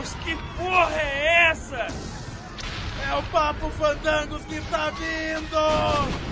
Deus, que porra é essa? É o Papo Fandangos que tá vindo!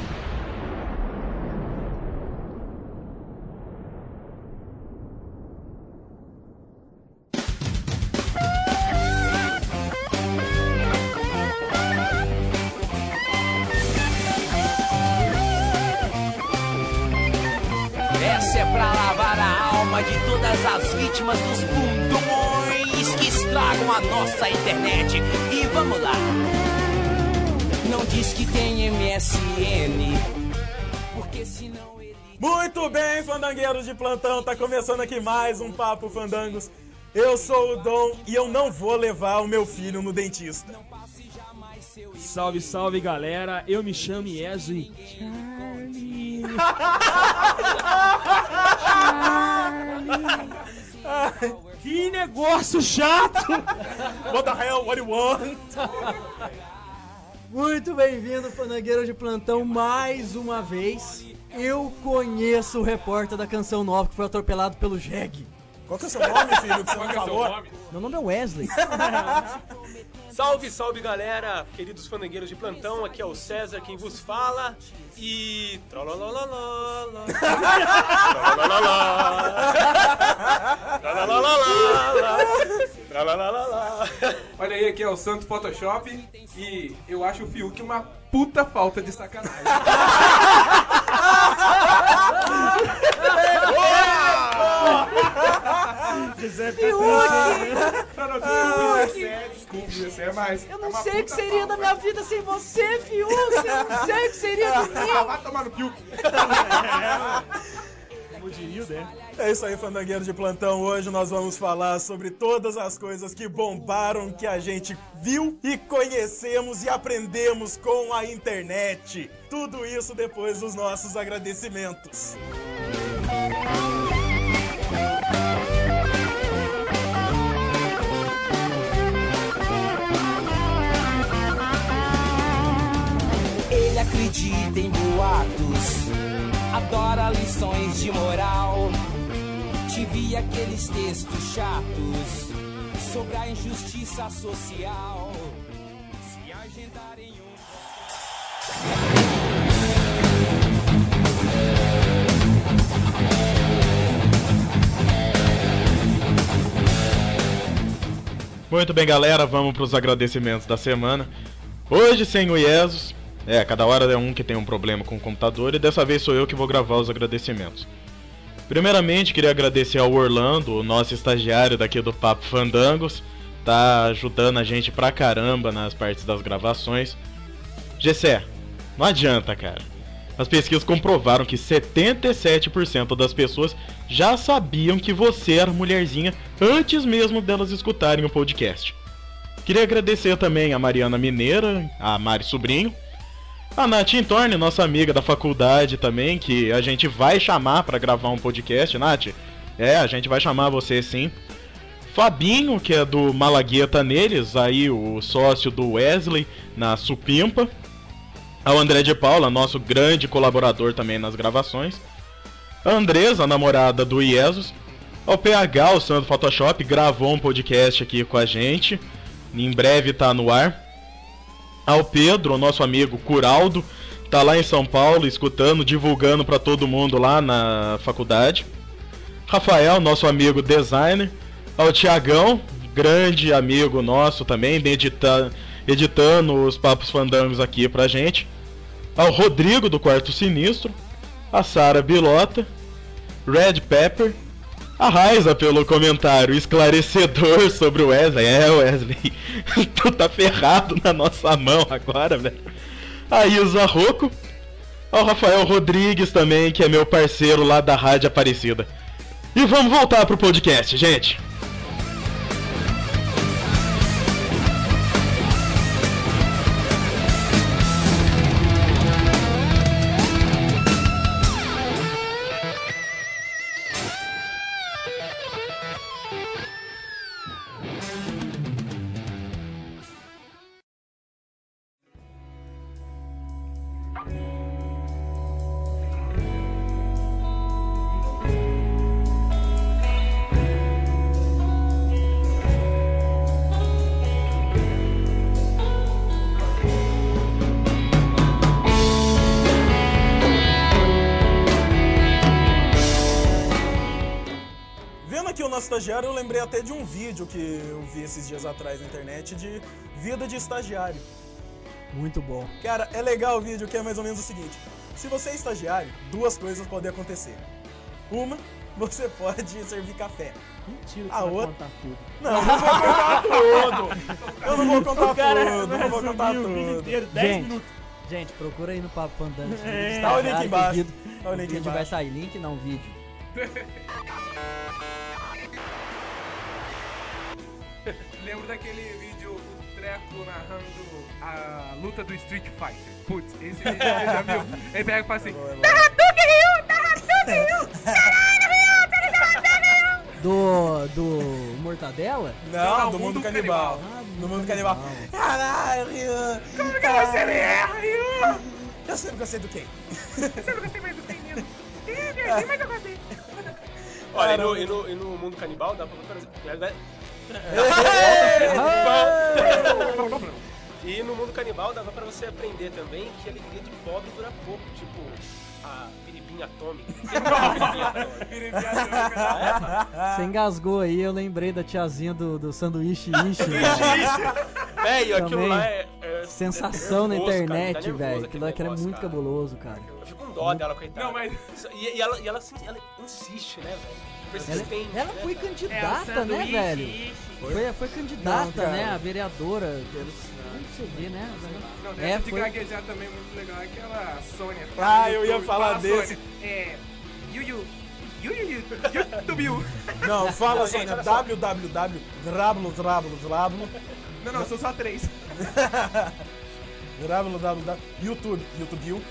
Fandangueiros de plantão, tá começando aqui mais um Papo Fandangos. Eu sou o Dom e eu não vou levar o meu filho no dentista. Salve, salve galera, eu me chamo Ieso e. Que negócio chato! What the hell, what you want? Muito bem-vindo, fandangueiro de plantão, mais uma vez. Eu conheço o repórter da canção nova que foi atropelado pelo Jeg. Qual que é o seu nome, filho, que você não falou? Meu nome é Wesley. Salve, salve galera, queridos fandangueiros de plantão, aqui é o César quem vos fala e. Olha aí, aqui é o Santo Photoshop e eu acho o Fiuk uma puta falta de sacanagem. Não ter Fiuk é desculpa, Zé, é mais. Eu não sei o que seria da minha vida sem você, Fiuk. Eu não sei o que seria de mim. Ah, vai tomar no Fiuk. Como diria o. É isso aí, fandangueiros de plantão. Hoje nós vamos falar sobre todas as coisas que bombaram, que a gente viu e conhecemos e aprendemos com a internet. Tudo isso depois dos nossos agradecimentos. Ele acredita em boatos, adora lições de moral. Tive aqueles textos chatos sobre a injustiça social. Se agendarem um. Muito bem, galera, vamos para os agradecimentos da semana. Hoje sem o Iesus. É, cada hora é um que tem um problema com o computador e dessa vez sou eu que vou gravar os agradecimentos. Primeiramente, queria agradecer ao Orlando, o nosso estagiário daqui do Papo Fandangos, tá ajudando a gente pra caramba nas partes das gravações. Gessé, não adianta, cara. As pesquisas comprovaram que 77% das pessoas já sabiam que você era mulherzinha antes mesmo delas escutarem o podcast. Queria agradecer também a Mariana Mineira, a Mari Sobrinho, a Nath Intorne, nossa amiga da faculdade também, que a gente vai chamar para gravar um podcast, Nath. É, a gente vai chamar você sim. Fabinho, que é do Malagueta Neles, aí o sócio do Wesley na Supimpa. Ao André de Paula, nosso grande colaborador também nas gravações. A Andresa, a namorada do Iesus. Ao PH, o Santo Photoshop, gravou um podcast aqui com a gente. Em breve tá no ar. Ao Pedro, o nosso amigo Curaldo, tá lá em São Paulo escutando, divulgando para todo mundo lá na faculdade. Rafael, nosso amigo designer. Ao Tiagão, grande amigo nosso também, edita editando os papos fandangos aqui pra gente. Ao Rodrigo do Quarto Sinistro. A Sara Bilota. Red Pepper. A Raiza pelo comentário esclarecedor sobre o Wesley. É, Wesley, tu tá ferrado na nossa mão agora, velho. A Isa Rocco. Ao Rafael Rodrigues também, que é meu parceiro lá da Rádio Aparecida. E vamos voltar pro podcast, gente. Estagiário, eu lembrei até de um vídeo que eu vi esses dias atrás na internet de vida de estagiário. Muito bom. Cara, é legal o vídeo que é mais ou menos o seguinte: se você é estagiário, duas coisas podem acontecer. Uma, você pode servir café. Mentira A você vai outra- contar tudo. Não, eu não vou contar tudo. Eu não vou contar O cara tudo, não vou vai contar resumir o vídeo tudo. inteiro, 10 Gente, minutos. Gente, procura aí no Papo Fandango. de Tá o link embaixo. o Tá o O link vídeo vai embaixo. sair, link não vídeo. Lembro daquele vídeo do Treco narrando a luta do Street Fighter. Putz, esse vídeo você já viu? Ele pega e fala assim: Do. do. Mortadela? Não, Não, do mundo mundo canibal. Ah, Do mundo canibal. Caralho, Rian. Como que Você me erra, Rio! Eu sempre gostei do quem? Você não gostei mais do tem mesmo. Tem, mas eu gostei. Olha, e no, e, no, e no mundo canibal dá pra fazer. E no mundo canibal dava pra você aprender também que a alegria de pobre dura pouco, tipo a piripinha atômica. Piripinha atômica. Você engasgou aí, eu lembrei da tiazinha do, do sanduíche ishi. Velho, aquilo lá é. é- Sensação é na nervoso, internet, tá nervoso velho. Aquilo lá que era muito cara. cabuloso, cara. Eu fico com dó dela, coitada. Não, mas- E, e ela, e ela, assim, ela insiste, né, velho? Ela, ela foi cara? candidata, né, velho? Foi, foi candidata, Não, né? A vereadora. Como você vê, né? Não, É, de foi- gaguejar também muito legal. é Aquela Sônia. Ah, eu ia falar fala, desse. Sônia, É. Yu Yu. Yu Yu Yu. YouTube Yu. Não, fala, Sônia. www. Drablo, drablo, drablo. Não, não, são só três. www. YouTube. YouTube.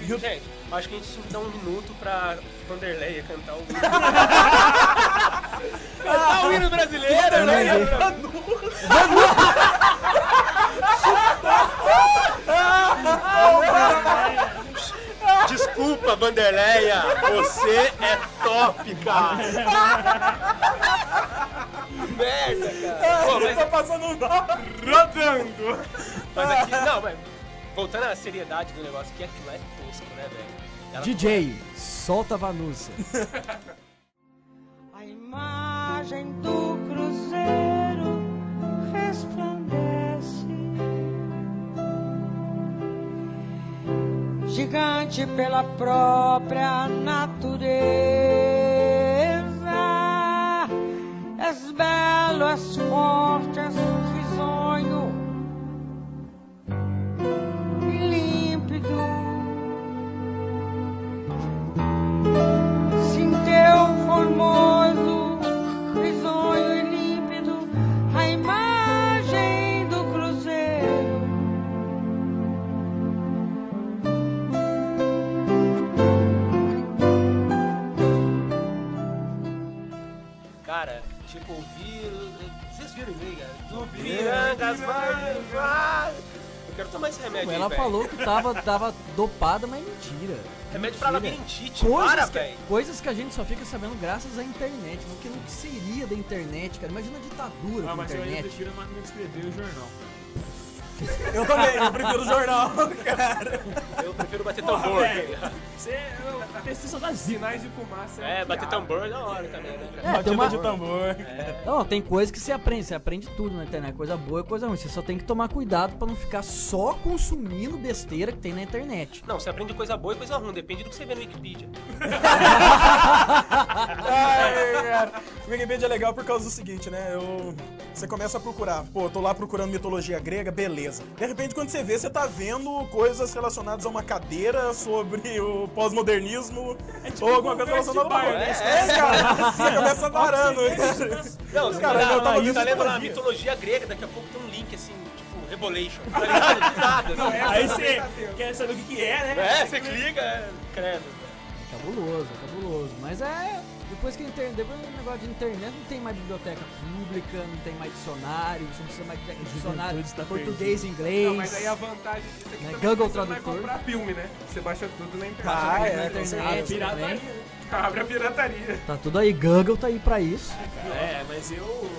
You. Gente, acho que a gente dar um minuto pra Vanderleia cantar o hino. cantar o hino brasileiro, né? Desculpa, Vanderleia, você é top, cara. Merda, cara. Pô, mas, Tá passando um rodando. Mas aqui, não, mas voltando à seriedade do negócio, que aquilo é tosco, né, velho? DJ, solta a Vanusa. A imagem do cruzeiro resplandece, gigante pela própria natureza. És belo, és forte, és Viram isso aí, cara? Do Pirangas vai, vai. Eu quero tomar esse remédio aí, Ela velho. falou que tava, tava dopada, mas mentira. Remédio pra Mentira. labirintite, para, Coisas que, velho. coisas que a gente só fica sabendo graças à internet. O que, o que seria da internet, cara? Imagina a ditadura Ah, mas eu ainda internet. prefiro máquina de escrever o jornal. Eu também, eu prefiro o jornal, cara. Eu prefiro bater tambor. velho. Você é a pessoa da zina. Sinais de fumaça. É, um bater tambor é da hora também, né, cara? É, tem Batida uma... de tambor. Não, tem coisa que você aprende, você aprende tudo na internet, coisa boa e coisa ruim. Você só tem que tomar cuidado pra não ficar só consumindo besteira que tem na internet. Não, você aprende coisa boa e coisa ruim, depende do que você vê no Wikipedia. Ai, cara. O Wikipedia é legal por causa do seguinte, né? Eu... Você começa a procurar. Pô, eu tô lá procurando mitologia grega, beleza. De repente, quando você vê, você tá vendo coisas relacionadas a uma cadeira sobre o pós-modernismo ou alguma coisa relacionada a bar, uma né? É, cara. Você começa varando. Não, você Cara, tá, eu tava você tá lendo isso na mitologia grega, daqui a pouco tem um link assim, tipo, Rebolation, tá ligado? Assim. Aí você quer saber o que, que é, né? É, você clica, é, credo. Cabuloso, cabuloso. Mas é. Depois que a internet. Depois do negócio de internet não tem mais biblioteca pública, não tem mais dicionário, você não precisa mais de dicionário está português e inglês. Não, mas aí a vantagem disso é que Né, Google você não vai Tradutor. comprar filme, né? Você baixa tudo na internet. Ah, na é, com internet certeza. também. Abre a pirataria. Tá tudo aí, Google tá aí pra isso. É, mas eu.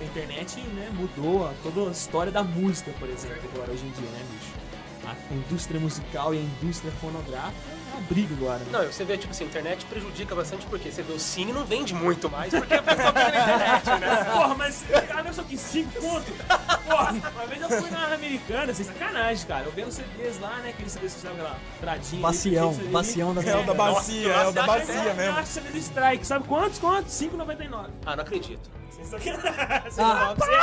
A internet, né, mudou a- toda a história da música, por exemplo, agora hoje em dia, né, bicho? a indústria musical e a indústria fonográfica é uma briga agora. Né? Não, você vê, tipo assim, a internet prejudica bastante porque você vê o cine não vende muito mais porque a pessoa fica na internet, né? Porra, mas cara, olha só que 5 conto. Porra, uma vez eu fui na americana, sem sacanagem, cara. Eu vendo CDs lá, né? Aqueles CDs que usavam aquela tradinha. Bacião, aquele CD. bacião da É o da bacia, é o da bacia Eu mesmo. acho CD do Strike, sabe quantos? Quantos? 5,99. Ah, não acredito. Sem sacanagem. Você Ah, não você-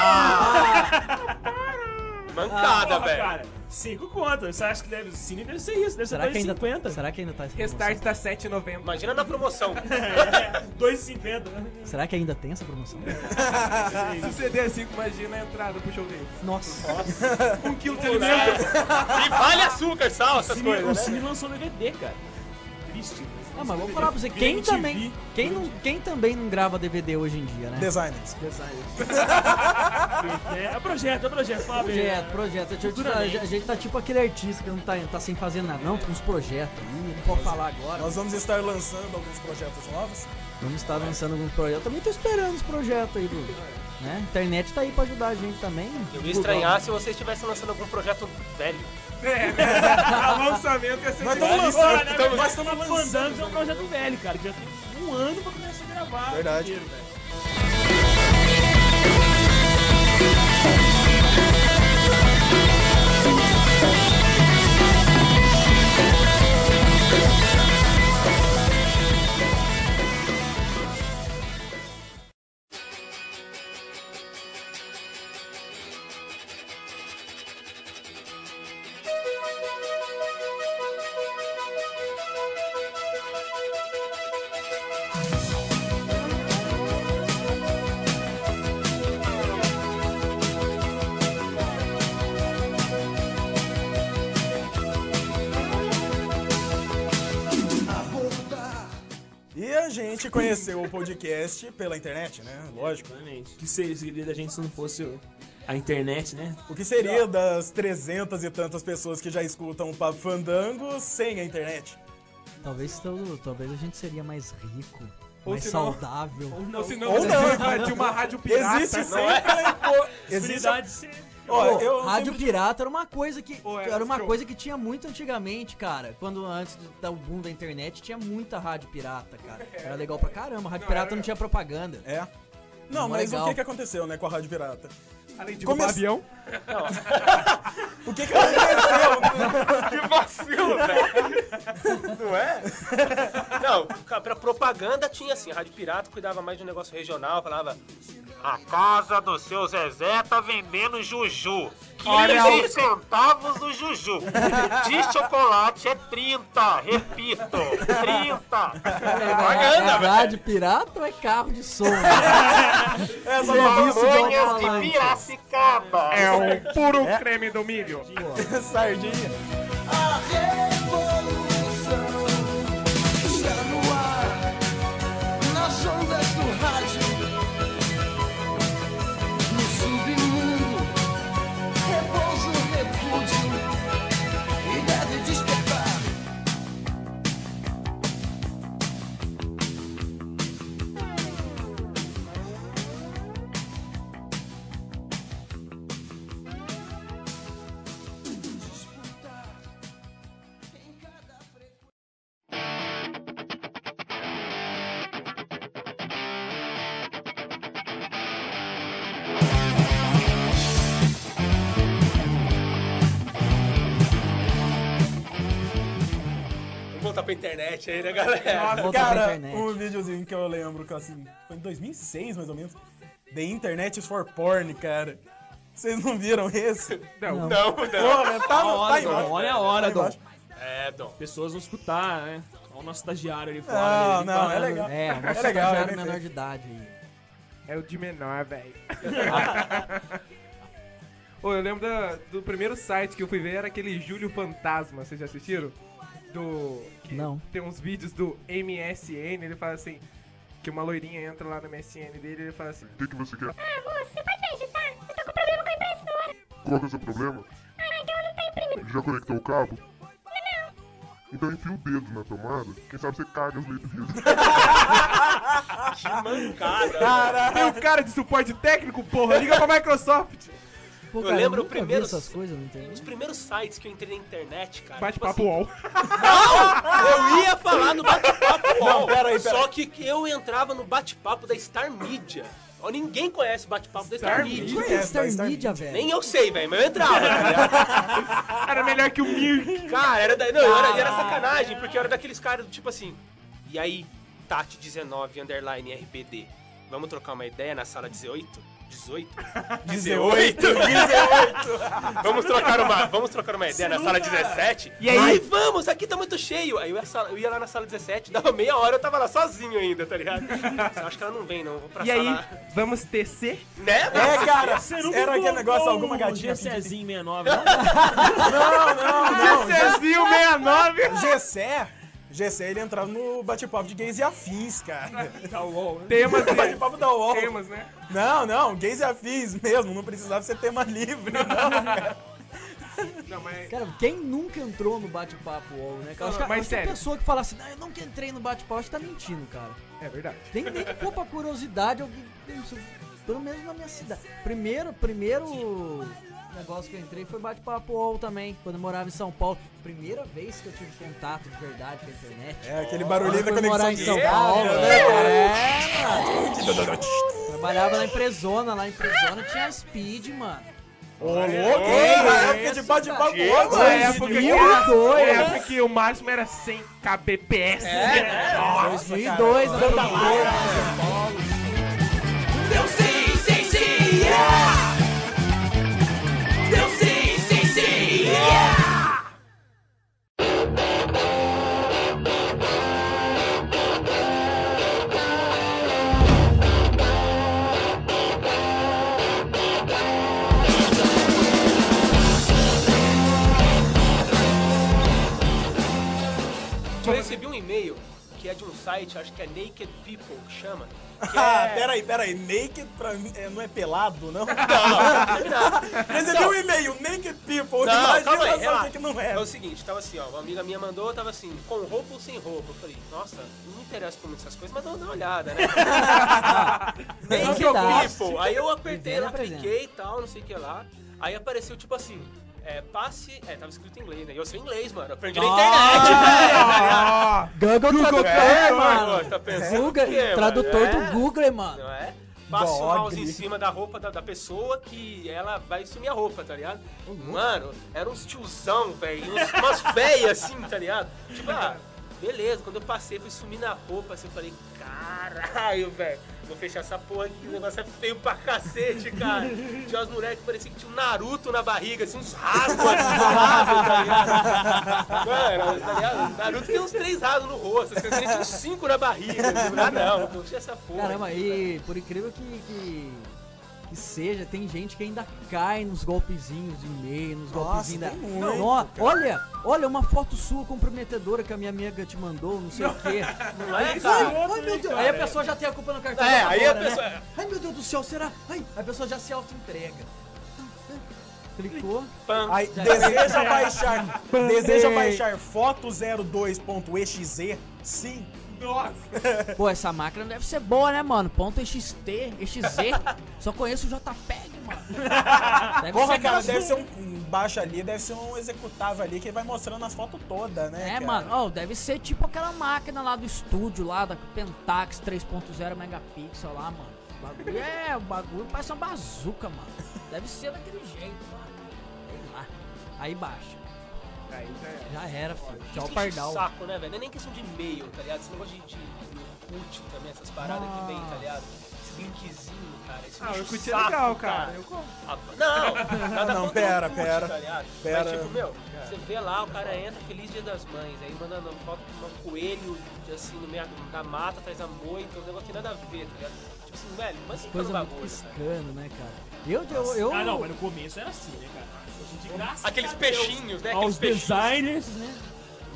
Mancada, Porra, velho. cara. 5 conto. Você acha que deve, cine deve ser isso? Deve ser Será que, ainda, 2,50. será que ainda tá essa Restart tá 7,90. Imagina na promoção. É, 2,50. né? Será que ainda tem essa promoção? Se o CD é 5, imagina a entrada pro show dele. Nossa. Um quilo de alimento. E vale açúcar, sal, essas cine, coisas, o né? cine lançou DVD, cara. Triste. Ah, mas vou falar pra você, quem MTV. também, quem, não, quem também não grava DVD hoje em dia, né? Designers. É, é projeto, é projeto. Fala bem. Projeto, projeto. A gente, tá, a gente tá tipo aquele artista que não tá, tá sem fazer nada, não, com uns projetos aí, não pode falar agora. Nós vamos estar lançando alguns projetos novos. Vamos estar lançando alguns projetos. Também tô esperando os projetos aí do. Né? A internet tá aí pra ajudar a gente também. Eu ia estranhar se vocês estivessem lançando algum projeto velho. É, né? O lançamento ia ser Nós estamos lançando, né, estamos- nós mas estamos lançando. É um projeto velho, cara, que já tem um ano pra começar a gravar. Verdade. inteiro, velho. Conheceu o podcast pela internet, né? Lógico. Exatamente. O que seria da gente se não fosse a internet, né? O que seria das 300 e tantas pessoas que já escutam o Papo Fandango sem a internet? Talvez, todo- talvez a gente seria mais rico, Ou mais se não- saudável. Ou se não, Ou não. de uma rádio pirata. Existe sempre a impo- Existe Pô, eu rádio sempre- pirata era uma coisa que Pô, era, era uma show. coisa que tinha muito antigamente, cara. Quando antes de dar o boom da internet tinha muita rádio pirata, cara. Era legal pra caramba. Rádio Não, pirata era- não tinha propaganda. É. Não, mas legal. o que, que aconteceu, né, com a Rádio Pirata? Além de Come- roubar avião. O que, que aconteceu? Que vacilo, velho. Não é? Não, pra propaganda tinha assim, a Rádio Pirata cuidava mais de um negócio regional, falava A casa do seu Zezé tá vendendo juju. 15 centavos o juju. De chocolate é 30, repito, 30. É velho. rádio pirata ou é carro de som? Essa Serviço de. Piracicaba. É o puro creme do milho. sardinha. Pra internet aí, né, galera? Pra Cara, um videozinho que eu lembro, que assim, foi em 2006 mais ou menos. The Internet is for Porn, cara. Vocês não viram esse? Não. Não. Não. Porra, tá, no- tá Olha, embaixo. olha a hora, Tá Dom. É, Dom. Pessoas vão escutar, né? Olha o nosso estagiário ali fora. Não, ali, não, é falando. legal. É, o nosso É legal, estagiário é menor de idade aí. É o de menor, velho. Ô, eu lembro da- do primeiro site que eu fui ver era aquele Júlio Fantasma, vocês já assistiram? Do. Que Não. Tem uns vídeos do MSN, ele fala assim. Que uma loirinha entra lá no MSN dele e ele fala assim. O que, que você quer? Ah, você pode me ajudar? Eu tô com problema com a impressora. Qual que é o seu problema? Ah, então não tá imprimindo. Já conectou o cabo? Não. Então enfia o dedo na tomada, quem sabe você caga as letras. Que mancada. Tem o cara de suporte técnico, porra, liga pra Microsoft. Pô, eu cara, lembro o nunca vi primeiro, essas coisas, não os primeiros sites que eu entrei na internet, cara. Bate-papo tipo assim, UOL. Não! Eu ia falar no bate-papo Não, UOL. pera aí, pera Só que eu entrava no bate-papo da Star Media. Ó, Ninguém conhece o bate-papo da Star, Star Media. Star Star Media, velho? Nem eu sei, velho, mas eu entrava. tá? Era melhor que o Mirk. cara, era, da, não, eu era, era sacanagem, porque eu era daqueles caras do tipo assim. E aí, Tati 19 underline RBD. Vamos trocar uma ideia na sala 18? 18? 18? 18! vamos, trocar uma, vamos trocar uma ideia na sala 17? E aí? Ai, vamos, aqui tá muito cheio. Aí eu ia, sala- eu ia lá na sala 17, dava meia hora, eu tava lá sozinho ainda, tá ligado? Eu acho que ela não vem, não. eu Vou pra E aí, sala. vamos tecer? Né? É, cara, era aquele negócio, alguma um gatinha GCzinho 69, não? Não, não, não. Cezinho 69. Gessé, Gessé, ele entrava no bate-papo de gays e afins, cara. Tá UOL, né? Temas, né? Bate-papo da UOL. Temas, né? Não, não, gays e afins mesmo, não precisava ser tema livre, não, cara. Não, mas... Cara, quem nunca entrou no bate-papo UOL, né? cara? Acho que a Mas sério. pessoa que fala assim, não, eu nunca entrei no bate-papo, acho que tá mentindo, cara. É verdade. Tem nem que pôr pra curiosidade, isso, pelo menos na minha cidade. Primeiro, primeiro negócio que eu entrei foi bate-papo UOL também, quando eu morava em São Paulo. Primeira vez que eu tive contato de verdade com a internet. É, aquele barulhinho da conexão morava em de São Paulo, Paulo, né, cara? É, mano. Trabalhava na empresona, lá na empresona tinha speed, mano. Ô, louco, hein? Na época de bate-papo Na mano. época, que, na dois. época que o máximo era 100 kbps. Nossa, 2002, cara. né? Deu sim, sim, sim, yeah! Site, acho que é Naked People, que chama. Que Ah, é... peraí, peraí. Naked pra mim é, não é pelado, não? Não, Recebi um e-mail, Naked People. Não, Imagina calma aí, só o relaxa. que, que não é. É o seguinte, tava assim, ó, uma amiga minha mandou, tava assim, com roupa ou sem roupa? Eu falei, nossa, não me interessa com essas coisas, mas dá uma olhada, né? Naked. People. Aí eu apertei lá, cliquei e tal, não sei o que lá. Aí apareceu tipo assim, é, passe. É, tava escrito em inglês, né? E eu sei inglês, mano. Eu aprendi na internet, Ah, Google Tradutor, É, mano. mano, tá pensando Google, quê, tradutor É. do Google, mano. Não é? Passa o mouse em cima da roupa da, da pessoa que ela vai sumir a roupa, tá ligado? Mano, era uns tiozão, velho, uns- umas velhas assim, tá ligado? Tipo, ah, beleza, quando eu passei, fui sumir na roupa, assim, eu falei, caralho, velho, vou fechar essa porra aqui, o negócio é feio pra cacete, cara. Tinha umas mulheres que parecia que tinha um Naruto na barriga, assim, uns rasgos assim, do lado, tá ligado? Mano, tá ligado? Naruto tem uns três rasgos no rosto, assim, tinha uns cinco na barriga. Assim, ah, não, vou fechar essa porra. Caramba, aqui, e por incrível que, que, que seja, tem gente que ainda cai nos golpezinhos de e-mail, nos Nossa, golpezinhos da. muito, Nó- olha, olha uma foto sua comprometedora que a minha amiga te mandou, não sei o quê. Não é, Ai, cara? ai, meu Deus. Aí a pessoa já tem a culpa no cartão. É, aí a né? pessoa- Ai meu Deus do céu, será? Ai, a pessoa já se auto-entrega. Clicou. Pam. Aí, deseja baixar, deseja baixar foto02.exe? Sim. Pô, essa máquina deve ser boa, né, mano? Ponto .xt, XZ. Só conheço o JPEG, mano. Deve Porra, ser cara, deve ser um, baixo ali, deve ser um executável ali que vai mostrando as fotos todas, né? É, cara? mano, ó, deve ser tipo aquela máquina lá do estúdio, lá da Pentax 3.0 megapixel lá, mano. O bagulho é, o bagulho parece uma bazuca, mano. Deve ser daquele jeito, mano. Sei lá. Aí baixa. Aí já é. Já era, filho. Tchau, o pardal. saco, né, velho? Não é nem questão de e-mail, tá ligado? Esse negócio de, de Orkut também, essas paradas que vem, tá ligado? Esse linkzinho, cara. Isso Ah, o o Orkut é saco, legal, cara. Eu Ah, Não, nada Não, contra pera, Orkut, pera, tá ligado? pera. Mas, tipo, meu, você vê lá, o cara entra, feliz dia das mães, aí manda uma foto com um coelho, assim, no meio da mata, atrás da moita, um negócio que tem nada a ver, tá ligado? Tipo assim, velho, mas que Coisa muito bagulho, cara. piscando, né, cara? Eu, eu, eu... Ah, não, mas no começo era assim, né, cara? Aqueles a Deus, peixinhos, né? Aqueles Aos peixinhos. designers, né?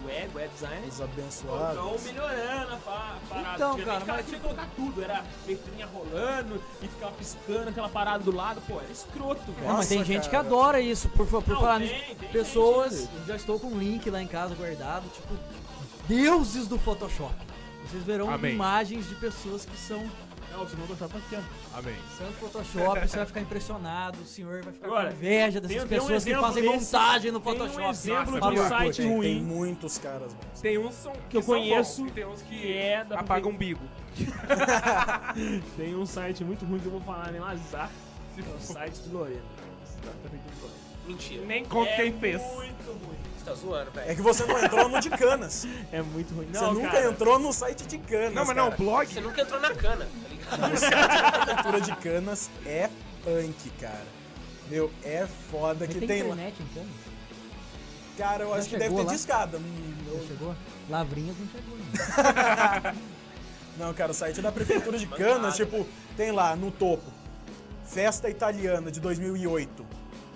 Web, web designers. Os abençoados. Estão melhorando a pa- a parada. Então, cara, o cara mas tinha que colocar tudo. Era letrinha rolando e ficava piscando aquela parada do lado. Pô, era escroto, velho. Mas tem gente que cara. adora isso, por, por Não, falar tem, nisso. tem Pessoas, gente, eu já estou com um link lá em casa guardado, tipo, deuses do Photoshop. Vocês verão Amém. imagens de pessoas que são Não, se não Photoshop aqui, ó. Amém. Santo Photoshop, você vai ficar impressionado, o senhor vai ficar Agora, com inveja dessas tem- tem um pessoas que fazem desse- montagem no tem um Photoshop. exemplo de Fala, um site Tem, ruim. tem muitos caras bons. Tem uns são, Que eu são conheço, bons, e tem uns que, que é da apagam umbigo. Tem um site muito ruim que eu vou falar nem azar. É o site do Lorena. Da prefeitura de Lorena. Mentira. Nem conta É quem fez. Muito ruim. Você tá zoando, velho. É que você não entrou no de Canas. É muito ruim. Você Não, nunca cara, entrou no site de Canas. Não, mas não, cara. blog. Você nunca entrou na cana, tá ligado? O site da prefeitura de Canas é punk, cara. Meu, é foda Mas que tem, tem lá. internet, então? Cara, eu Já acho que deve ter lá? discada. Hum, eu- chegou? Lavrinhas não chegou ainda. Não, cara, o site da prefeitura de Canas, tipo, tem lá no topo. Festa Italiana de 2008.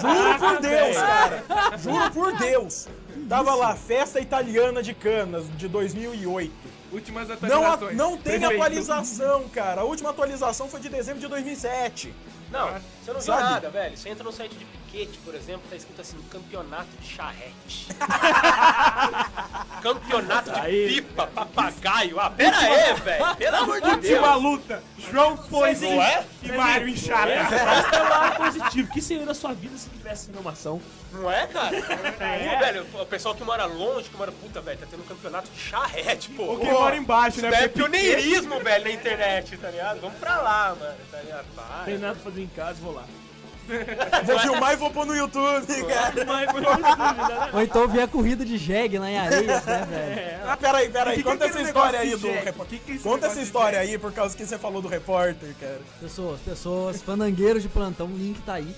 Juro por Deus, cara. Juro por Deus. Tava lá, Festa Italiana de Canas de 2008. Últimas Não, a- atualizações. não tem Prefeito. atualização, cara. A última atualização foi de dezembro de 2007. Não, você não viu Sabe? nada, velho. Você entra no site de piquete, por exemplo, tá escrito assim, campeonato de charrete. campeonato de Aí. pipa, papagaio. Ah, pera aí, velho. Pelo amor de Última Deus. luta. João Pois Não é? e Mário Inchada. Mas pelo lado positivo. O que seria da sua vida se tivesse informação? Não é, cara? Pô, velho, o pessoal que mora longe, que mora... Puta, velho, tá tendo um campeonato de charrete, pô. O que mora embaixo, Isso né? daí é pioneirismo, velho, na internet, tá ligado? Vamos pra lá, mano, tá ligado? Para. Tem nada pra fazer em casa, vou lá. Vou filmar e vou pôr no YouTube, cara. Dúvida, Ou então ver a corrida de jegue lá em areias, né, velho? né? Ah, peraí, peraí. Que que Conta é essa aquele história aí do repórter. Que que é Conta essa história aí por causa que você falou do repórter, cara. Pessoas, pessoas, fandangueiros de plantão, o link tá aí.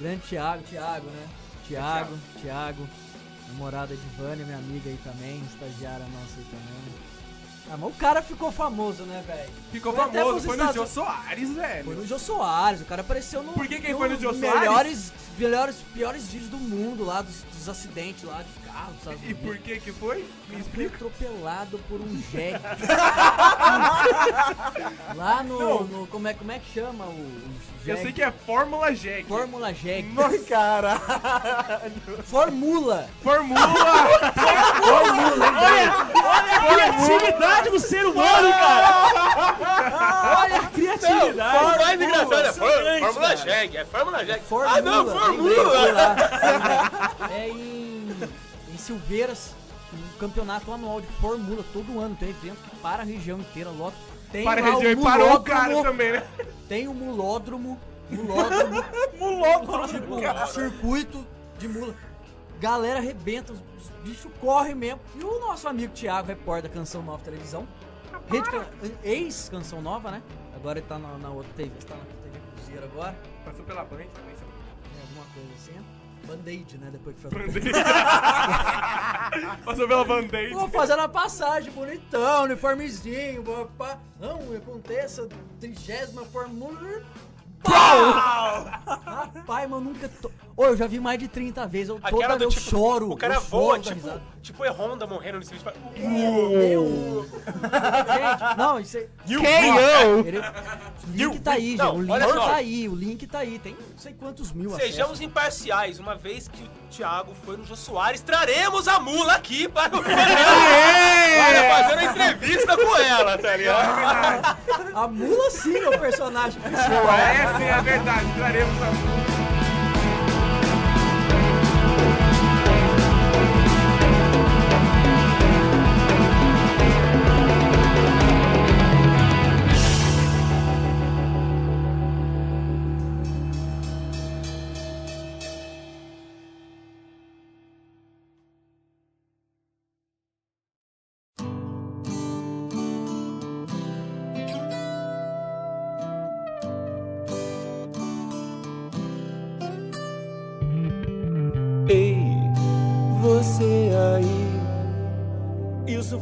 Grande Thiago, Thiago, né? Thiago, Thiago, namorada de Vânia, minha amiga aí também, estagiária nossa aí também. Ah, mas o cara ficou famoso, né, velho? Ficou Foi famoso. Foi no Estados- Jô Soares, Foi velho. no Jô Soares, o cara apareceu no. Por que que ele foi no Jô melhores, melhores, piores vídeos do mundo lá, dos, dos acidentes lá de carro, Estados E por que que foi? Me Foi explica. atropelado por um jegue. Lá no, Não. no- como, é, como é que chama o, o Eu jegue? sei que é Fórmula Jack. Fórmula jegue. Ai, cara. Formula. Fórmula! Olha a criatividade do ser humano, cara! Olha a Não, criatividade! o mais engraçado é Fórmula cara. Jag, é Fórmula. Formula. Ah, não, fui Fórmula! É em, em Silveiras, um campeonato anual de Fórmula todo ano. Tem evento que para a região inteira, lota. Tem Para a região e o parou o cara mulódromo, também, né? Tem o mulódromo, mulódromo, Mulódromo, tipo, cara. circuito de mula. Galera arrebenta, os os bichos correm mesmo. E o nosso amigo Thiago, repórter da Canção Nova Televisão, ex-Canção Nova, né? Agora ele tá na, na outra TV, tá na TV Cruzeiro agora. Passou pela Band também. Assim. Band-aid, né? Depois que foi Passou pela Band-Aid. Vou fazendo a passagem, bonitão, uniformezinho, pá. Não, aconteça, trigésima Fórmula. Pau! Rapaz, mas eu nunca. To... Ô, eu já vi mais de 30 vezes. Eu, toda vez eu tipo, choro. o cara eu voa, tipo, tipo é Honda morrendo nesse vídeo. fala, Meu. Gente, não, isso aí. You Ele- O link tá aí, Não, gente. O olha link só. tá aí, o link tá aí. Tem não sei quantos mil Sejamos acessos. imparciais, uma vez que o Thiago foi no Jô Soares, traremos a mula aqui para, o- para fazer uma entrevista com ela, tá ligado? A mula sim é o personagem principal. Essa é a verdade, traremos a Ei,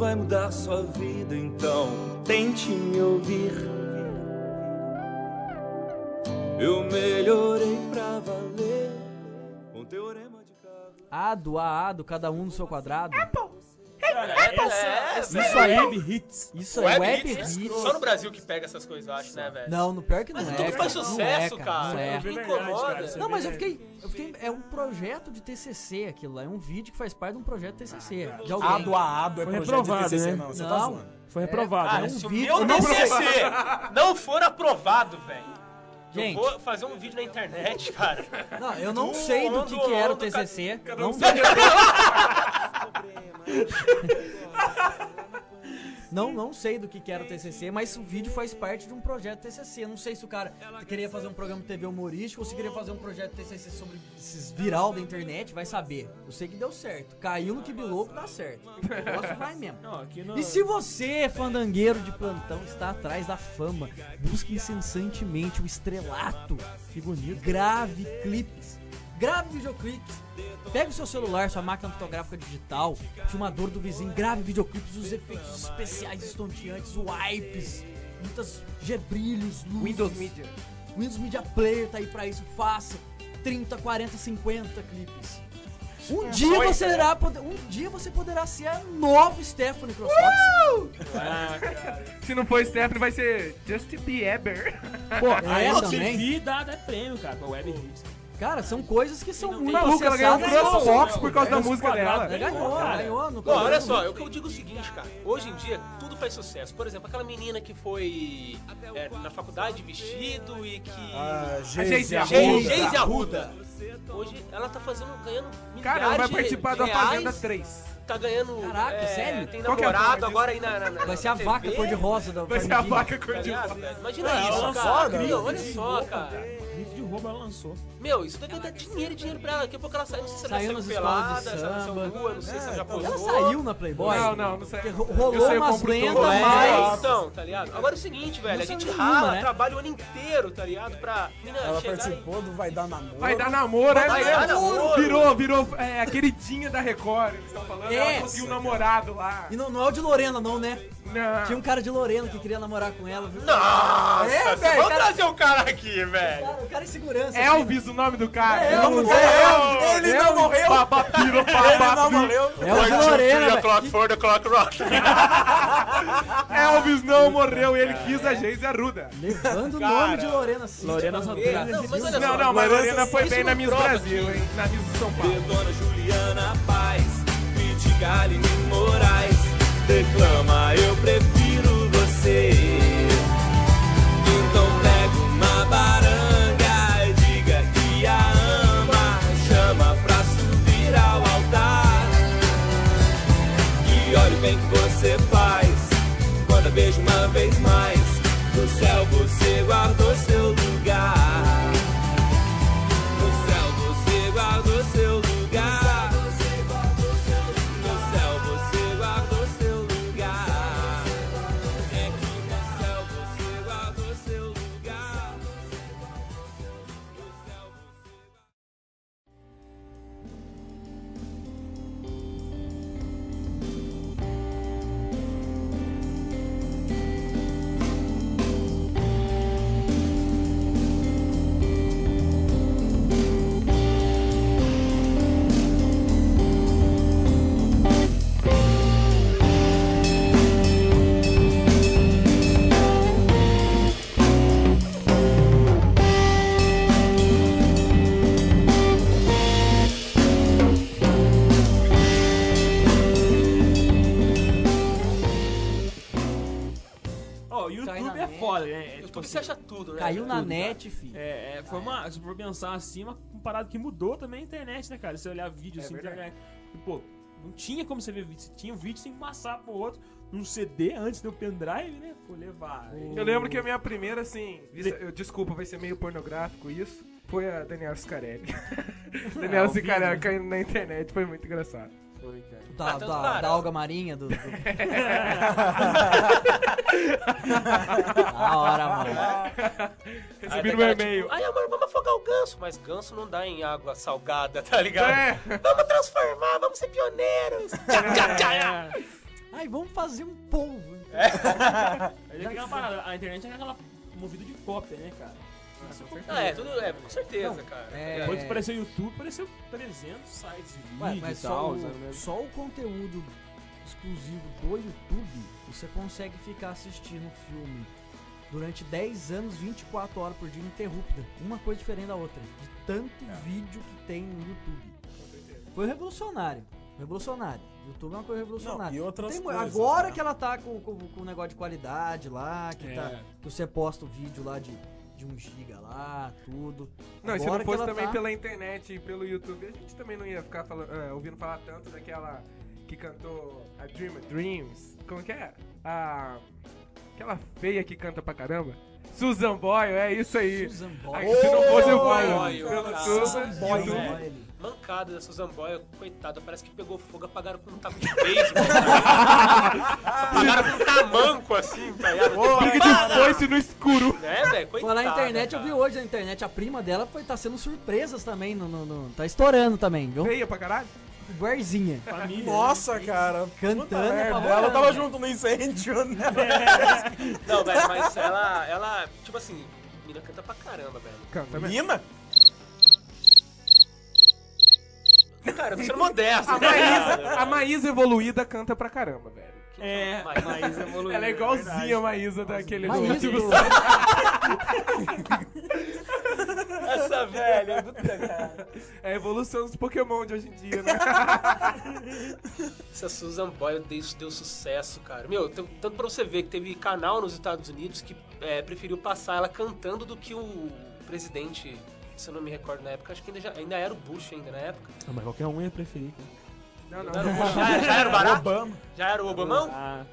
vai mudar sua vida, então tente me ouvir. Eu melhorei pra valer com teorema de. Ado, a, ado, cada um no seu quadrado. Cara. É, é, essa Isso é web hits. Isso aí, web hits, hits. Só no Brasil que pega essas coisas, eu acho, né, velho? Não, no pior que não Mas é. tudo cara. faz Não sucesso, é, cara. Não é. É cara, incomoda. Não, mas eu fiquei, eu fiquei. É um projeto de TCC aquilo lá. É um vídeo que faz parte de um projeto TCC. Ah, de alguém. Ado a ado é Foi projeto reprovado, de TCC, né? não. Você tá Não. zoando. Foi reprovado, Cara, né? se o vídeo- meu eu não TCC não for aprovado, velho, eu Gente. vou fazer um vídeo na internet, cara. Não, eu não Do sei do que, que era o TCC. cada Não, um não, não sei do que, que era o TCC, mas o vídeo faz parte de um projeto TCC. Eu não sei se o cara queria fazer um programa de TV humorístico ou se queria fazer um projeto TCC sobre esses viral da internet, vai saber. Eu sei que deu certo. Caiu no Kibiloco, dá certo. O negócio vai mesmo. Não, aqui no... E se você, fandangueiro de plantão, está atrás da fama, busque incessantemente o estrelato. Que bonito. Grave clipes. Grave videoclipes. Pegue o seu celular, sua máquina fotográfica digital, filmador do vizinho, grave videoclipes, os efeitos especiais estonteantes, wipes, muitas gebrilhos, luzes. Windows Media. Windows Media Player tá aí pra isso. Faça 30, 40, 50 clipes. Um dia Sonho, você né? poder, um dia você poderá ser a nova Stephanie CrossFox. Ah, cara. Se não for Stephanie, vai ser Justin Bieber. Pô, É, aí a também. TV dá, dá prêmio, cara, pra web hits. Cara, são coisas que são muito Maluco, ela ganhou acessadas. CrossFox por causa da música dela. Ela ganhou, ganhou no Bom, olha só, eu, que eu digo o seguinte, cara. Hoje em dia, tudo faz sucesso. Por exemplo, aquela menina que foi é, na faculdade vestido e que... Ah, Geise Arruda. Geise Arruda. Geise Arruda. Hoje ela tá fazendo, ganhando milhares Cara, ela vai participar da Fazenda 3. Tá ganhando... Caraca, é, sério? Tem é namorado forma agora aí na, na, na Vai ser a TV, vaca cor-de-rosa da Vai ser a vaca Tá cor de ligado, velho? Imagina Não, isso, cara. Meu, olha só, cara. Roubo ela lançou. Meu, isso deve dar dinheiro e dinheiro pra ela. Daqui a pouco ela sai, não sei se ela Saiu saiu nas pelada, se ela saiu nua, não sei se ela já posou. Ela saiu na Playboy? Não, não, não sei. Porque ro- rolou umas tudo. É, mas... então, tá ligado? Agora é o seguinte, velho, a gente saiu rala, nenhuma, né? trabalha o ano inteiro, tá ligado? Pra mina Ela participou do Vai Dar Namoro. Vai dar namoro, é Vai dar mesmo? namoro. Virou, virou é, a queridinha da Record, eles estão falando. É. Ela conseguiu um namorado lá. E não, não é o de Lorena, não, né? Não. Tinha um cara de Lorena que queria namorar com ela, viu? Nossa, É, você velho, vamos cara- trazer o cara aqui, velho. Cara, o cara em segurança. Elvis, o nome do cara. É, não Elvis, sei. é, ele não morreu. Papapiro, Ele não papapiro. morreu. É o de Lorena, velho. clock for the clock rock. Elvis não morreu, ele quis a Geise Arruda. Levando o nome de Lorena sim. Lorena cara, Não, mas olha Não, só. não, mas Lorena, foi bem na não Miss Brasil, hein? Na Miss de São Paulo. Dona Juliana Paz, critica Aline Moraes, declama eu prefiro você. Então pega uma baranga e diga que a ama, chama pra subir ao altar. E olha o bem que você faz, quando a beijo uma Na é? É, tipo YouTube assim, você acha tudo, né? Caiu na Tudo, net, fi. É, é, foi uma, se for pensar assim, uma, parada que mudou também a internet, né, cara? Se você olhar vídeo assim, verdade. internet, pô, não tinha como você ver vídeo. Se tinha um vídeo, você que passar pro outro num CD antes do pendrive, né? Pô, levar. Eu lembro que a minha primeira, assim, eu, desculpa, vai ser meio pornográfico isso, foi a Daniela Scarelli. Vivo, Scarelli né? caindo na internet, foi muito engraçado. Foi, cara. Da, Ah, então, da, da alga marinha, do... do... da hora, mano. Recebi no e-mail. Ai, amor, vamos afogar o ganso. Mas ganso não dá em água salgada, tá ligado? É, Vamos transformar, vamos ser pioneiros. Tchá. Ai, vamos fazer um polvo. Aí tem aquela parada, a internet é aquela movida de cópia, né, cara? Ah, é, tudo, é, com certeza, cara. é- Depois que apareceu o YouTube, apareceu 300 sites de vídeo Ué, mas e só tal, o, sabe, né? só o conteúdo exclusivo do YouTube, você consegue ficar assistindo o filme durante 10 anos, 24 horas por dia, ininterrupta. Uma coisa diferente da outra. De tanto vídeo que tem no YouTube. Foi revolucionário. Revolucionário. YouTube é uma coisa revolucionária. Não, e outras Tem coisas, Agora né? que ela tá com, com, com o negócio de qualidade lá, que, É. tá, que você posta o vídeo lá de, de 1 giga lá, tudo. Não, e se Agora não fosse também tá- pela internet e pelo YouTube, a gente também não ia ficar falando, é, ouvindo falar tanto daquela que cantou a Dream Dreams. Como que é? A. Aquela feia que canta pra caramba. Susan Boyle, é isso aí. Susan Boyle. se não fosse o Boyle, Boyle, pelo. Susan Susan Boyle, YouTube. Boyle. Mancada da Susan Boyle, coitada, parece que pegou fogo, apagaram com um taco de beisebol. apagaram com um tamanco assim, tá ligado? Briga de foice no escuro. É, velho, coitada. Falar na internet, eu cara. vi hoje na internet, a prima dela foi, tá sendo surpresas também, no, no- no- tá estourando também, viu? Feia pra caralho? Guarzinha. Família. Nossa, cara. Cantando. Ela tava junto no incêndio, né? Não, velho, mas ela, ela, tipo assim, a mina canta pra caramba, velho. Canta, né? Mina? Cara, eu tô sendo modesto. A ligado? Maísa, a Maísa evoluída canta pra caramba, velho. É, mas evoluiu. Ela é igualzinha a Maísa daquele Maísa, do-. Essa velha, puta cara. É a evolução dos Pokémon de hoje em dia, né? Essa Susan Boyle deu, deu sucesso, cara. Meu, tanto pra você ver que teve canal nos Estados Unidos que é, preferiu passar ela cantando do que o presidente, se eu não me recordo na época, acho que ainda, já- ainda era o Bush ainda na época. Ah, mas qualquer um ia preferir. cara. Não, Não não. era o Bush, já, já era o Barack? Obama. Já era o Obamão? Ah,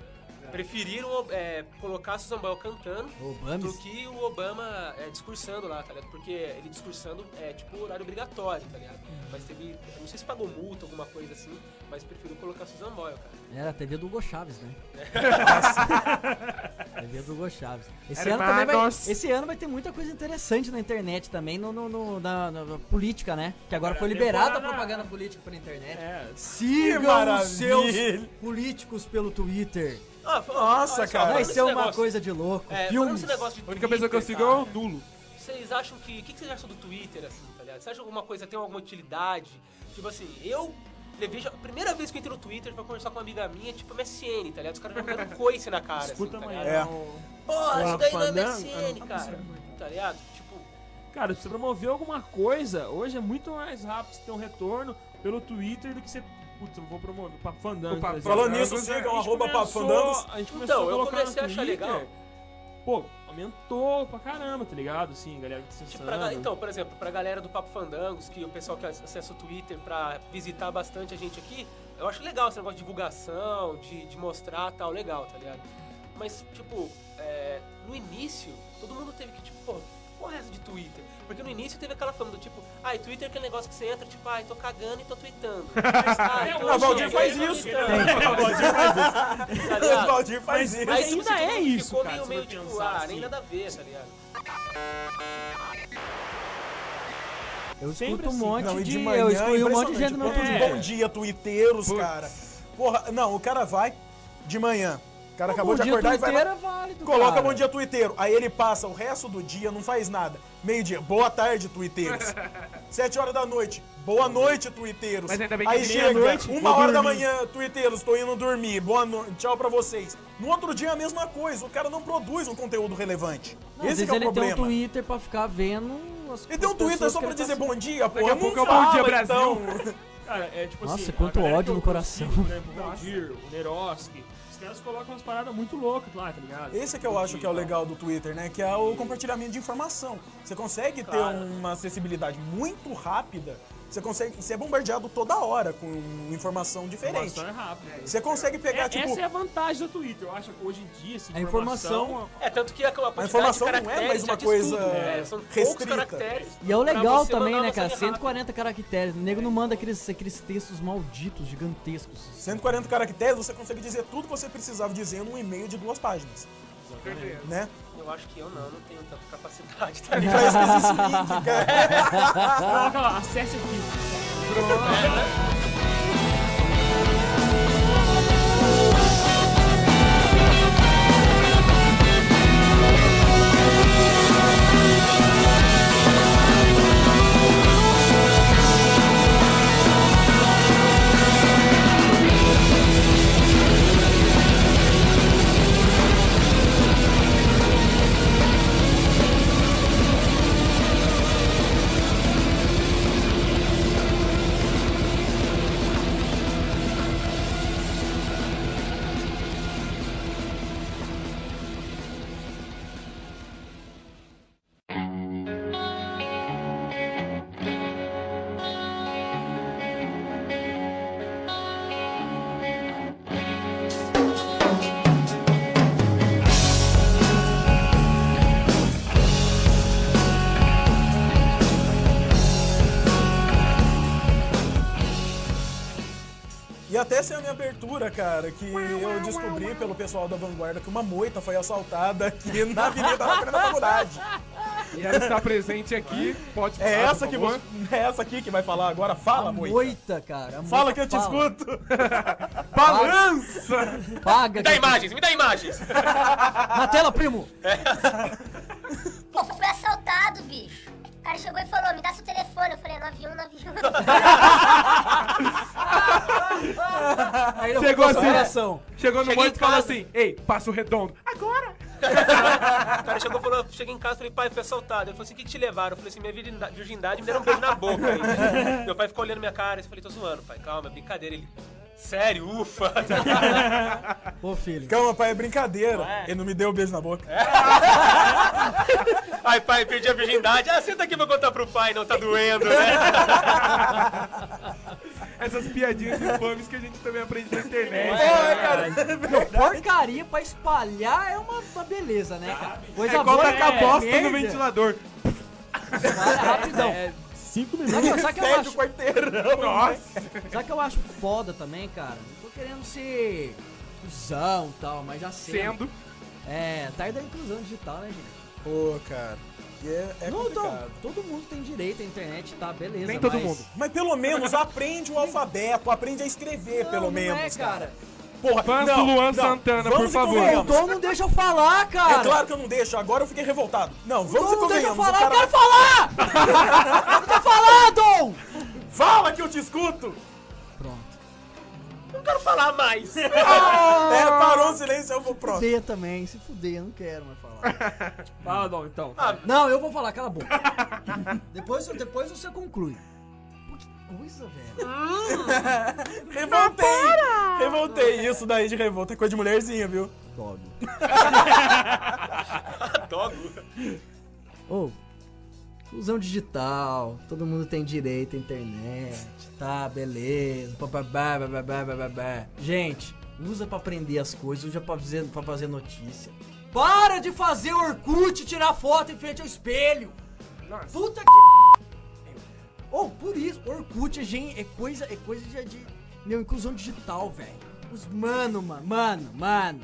Preferiram é, colocar a Susan Boyle cantando Obames. do que o Obama é, discursando lá, tá ligado? Porque ele discursando é tipo horário obrigatório, tá ligado? Mas teve, eu não sei se pagou multa, alguma coisa assim, mas preferiu colocar a Susan Boyle, cara. Era a TV do Hugo Chaves, né? Nossa. TV do Hugo Chaves. Esse ano, também vai, esse ano vai ter muita coisa interessante na internet também, no, no, no- na, na- na política, né? Que agora foi liberada a propaganda política pela internet. é. Sigam os seus políticos pelo Twitter. Ah, Nossa, cara. Vai ser uma negócio- coisa de louco. É, Filmes. esse negócio de A única pessoa que eu sigo é o Nulo. Vocês acham que. O que que vocês acham do Twitter, assim, tá ligado? Você acha que alguma coisa tem alguma utilidade? Tipo assim, eu. A primeira vez que eu entrei no Twitter pra conversar com uma amiga minha, tipo MSN, tá ligado? Os caras já me deram coice na cara, Escuta assim, tá ligado? É. Porra, isso daí não é? MSN, Ah, cara. Tá ligado? Tipo, Cara, se você promover alguma coisa, hoje é muito mais rápido você ter um retorno pelo Twitter do que você. Putz, eu vou promover Papo Fandango. Papo. Falando nisso, sigam A gente arroba Papo Fandangos. A gente começou Então, a eu comecei a achar legal. Pô, aumentou pra caramba, tá ligado? Assim, galera tipo acessando. pra, então, por exemplo, pra galera do Papo Fandangos, que o pessoal que acessa o Twitter pra visitar bastante a gente aqui, eu acho legal esse negócio de divulgação, de, de mostrar tal, legal, tá ligado? Mas, tipo, é, no início, todo mundo teve que, tipo, pô, que porra é essa de Twitter? Porque no início teve aquela fama do tipo, ai, Twitter é aquele negócio que você entra, tipo, ai, tô cagando e tô tweetando. Ai, tô O Valdir faz e tô isso. tweetando. Tá O? Valdir faz isso. Mas ainda tipo, assim, é mundo isso, ficou cara, meio, meio tipo, ah, assim. nem nada a ver, tá ligado? Eu Sempre escuto um assim. monte Não, de. de manhã, eu excluí um monte de gente no Twitter. de bom dia, twitteiros, cara. Porra, não, o cara vai de manhã. O cara acabou Bom de dia acordar e vai é válido, coloca cara. bom dia twitteiro. Aí ele passa o resto do dia, não faz nada. Meio-dia, boa tarde, twitteiros. Sete horas da noite, boa noite, twitteiros. Mas ainda bem que Aí chega, meia-noite, uma hora da dormir. manhã, twitteiros, tô indo dormir, boa noite, tchau pra vocês. No outro dia é a mesma coisa, o cara não produz um conteúdo relevante. Não, às Esse vezes que é o ele problema. tem um Twitter pra ficar vendo as Ele tem um Twitter só pra tá dizer bom dia, pô. Daqui a pouco é Bom Dia Brasil. então. Cara, é tipo Nossa, assim. quanto ódio no coração. o Valdir, o Neroski. Caras colocam umas paradas muito loucas lá, tá ligado? Esse é que eu acho que é o legal do Twitter, né? Que é o compartilhamento de informação. Você consegue ter uma acessibilidade muito rápida. Você consegue ser bombardeado toda hora com informação diferente. informação é rápida. Você consegue pegar, É- tipo. Essa é a vantagem do Twitter. Eu acho que hoje em dia, assim, A informação- É, tanto que a, a quantidade informação de não é mais uma coisa tudo, né? São restrita. caracteres. E é o legal também, né, cara? mensagem rápida. 140 caracteres. O nego não manda aqueles, aqueles textos malditos, gigantescos. 140 caracteres, você consegue dizer tudo que você precisava dizer num e-mail de duas páginas. Né? Eu acho que eu não, não tenho tanta capacidade, tá ligado? pra isso que existe o link, cara. Coloca lá, acesse aqui. até a cara, que eu descobri pelo pessoal da Vanguarda que uma moita foi assaltada aqui na Avenida da Faculdade. E ela está presente aqui, pode falar, É essa, que você, é essa aqui que vai falar agora. Fala, moita. Moita, cara. a Fala moita que eu te fala. escuto. Balança! Paga. Me dá imagens, me dá imagens. Na tela, primo. Pô, fui assaltado, bicho. O cara chegou e falou, me dá seu telefone. Eu falei, 9191. Aí ele Chegou assim. coração. Chegou no Cheguei monte em e falou casa. assim, ei, passo redondo. Agora! O cara chegou e falou, cheguei em casa, falei, pai, fui assaltado. Ele falou assim, o que, que te levaram? Eu falei assim, minha virginda- virgindade me deram um beijo na boca. Aí. Meu pai ficou olhando minha cara e eu falei, tô zoando, pai, calma, é brincadeira. Ele, sério, ufa. Ô, filho. Calma, pai, é brincadeira. Ele não me deu um beijo na boca. Ai, pai, perdi a virgindade. Ah, senta aqui pra contar pro pai, não tá doendo, né? Essas piadinhas infames que a gente também aprende na internet. É, cara. Não, porcaria pra espalhar é uma, uma beleza, né, cara? Coisa É igual boa tacar bosta merda. no ventilador. Espalha rapidão. É, cinco Sabe, minutos. sabe que eu Pede acho, o quarteirão. Nossa! sabe que eu acho foda também, cara? Não tô querendo ser cuzão e tal, mas já sendo. Sendo. É, tarde da inclusão digital, né, gente? Pô, cara. É, é não, então, complicado. todo mundo tem direito à internet, tá? Beleza. Nem todo mas- mundo. Mas pelo menos aprende o alfabeto, aprende a escrever, Não, pelo não menos, é, cara. Porra, Fãs não, do Luan não, Santana, vamos por favor. O convenhamos. Dom não deixa eu falar, cara. É claro que eu não deixo, agora eu fiquei revoltado. Não, vamos Dom e não deixa eu falar, eu quero falar! Eu falar, Dom! Fala que eu te escuto! Pronto. Não quero falar mais. É, parou o silêncio, eu vou pronto. Fuder também, se fuder, eu não quero mais falar. Fala, Dom, então. Não, eu vou falar, cala a boca. depois, depois você conclui. Coisa, velho. Revoltei! Revoltei. Isso daí de revolta é coisa de mulherzinha, viu? Dog. Dogo. Ô, inclusão digital, todo mundo tem direito à internet, tá, beleza, bababá, bababá, bababá. Gente, usa pra aprender as coisas, usa pra fazer, pra fazer notícia. Para de fazer Orkut e tirar foto em frente ao espelho! Nossa. Puta que... Isso, Orkut é, gen- é coisa, é coisa de, de... Meu, inclusão digital, velho. Os mano, mano, mano, mano.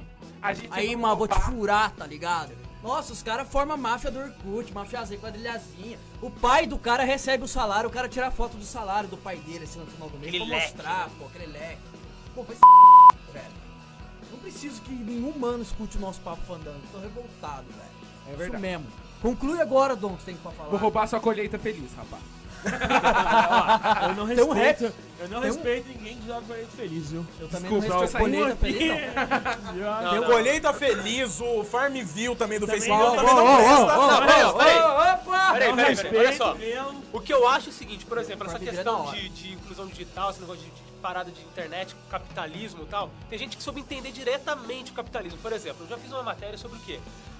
Gente Aí, mano, vou te furar, tá ligado? Nossa, os caras formam máfia do Orkut, mafiazinha, quadrilhazinha. O pai do cara recebe o salário, o cara tira a foto do salário do pai dele, assim, no final do mês, Aquele pra leque, mostrar, pô, aquele leque. Pô, vai se velho. Não preciso que nenhum humano escute o nosso papo fandango. Tô revoltado, velho. É Isso verdade. mesmo. Conclui agora, Dom, que você tem pra falar. Vou roubar sua colheita feliz, rapaz. Eu não Tem um respeito. Eu não Tem um- respeito ninguém que joga colete feliz, viu? Eu também Desculpa, não eu respeito saí colheita feliz, não. Não, Tem o. Colheita Feliz, o Farmville também do Também Facebook. não. também não Ó, ó, presta. ó, Não, peraí, peraí. Opa! Peraí, Não peraí, peraí, olha só. mesmo. O que eu acho é o seguinte, por exemplo, essa questão é da hora. de, de inclusão digital, esse negócio de, de parada de internet, capitalismo e tal, tem gente que soube entender diretamente o capitalismo. Por exemplo, eu já fiz uma matéria sobre o quê?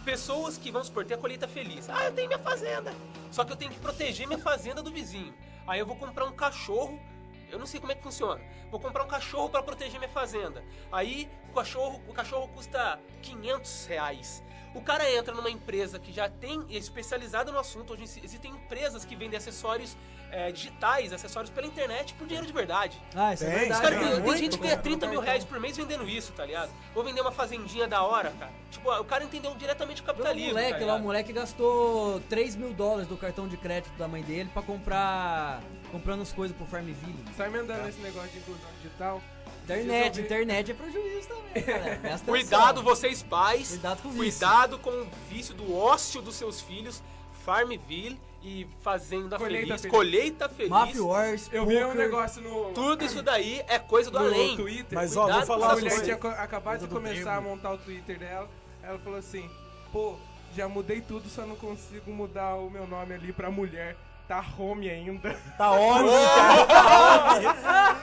Pessoas que, vamos supor, ter a colheita feliz. Ah, eu tenho minha fazenda. Só que eu tenho que proteger minha fazenda do vizinho. Aí eu vou comprar um cachorro. Eu não sei como é que funciona. Vou comprar um cachorro para proteger minha fazenda. Aí o cachorro, o cachorro custa 500 reais. O cara entra numa empresa que já tem é especializada no assunto. Hoje existem empresas que vendem acessórios é, digitais, acessórios pela internet por dinheiro de verdade. Ah, isso é Tem, Os verdade. cara, tem tem, tem gente que cara. ganha 30 mil reais por mês vendendo isso, tá ligado? Vou vender uma fazendinha da hora, cara. Tipo, o cara entendeu diretamente o O capitalismo. moleque tá lá, o moleque gastou 3 mil dólares do cartão de crédito da mãe dele pra comprar. comprando as coisas pro Farmville. Só emendando esse negócio de inclusão digital. Internet, internet é prejuízo também, atenção. Cuidado, vocês pais. Cuidado com o vício. Cuidado com o vício do ócio dos seus filhos. Farmville e Fazenda Colheita Feliz, Feliz. Colheita Feliz. Mafia Wars, Eu vi um poker. negócio no, Tudo isso daí é coisa do no além. Twitter. Mas ó, vou Cuidado falar a com mulher tinha co- acabado de do começar a montar o Twitter dela. Ela falou assim: pô, já mudei tudo, só não consigo mudar o meu nome ali pra mulher. Tá home ainda. Tá ótimo, cara.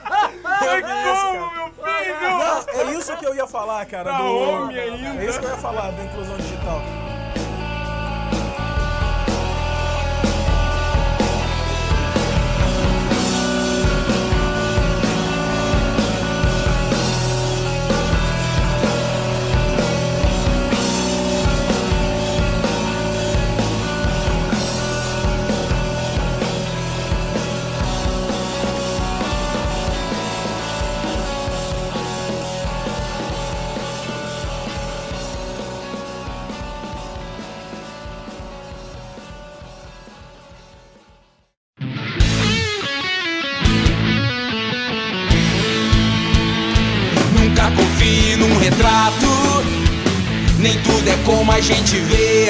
Tá isso, Como, meu filho? Não, é isso que eu ia falar, cara. Tá do... homem ainda. É isso que eu ia falar da inclusão digital. Gente vê.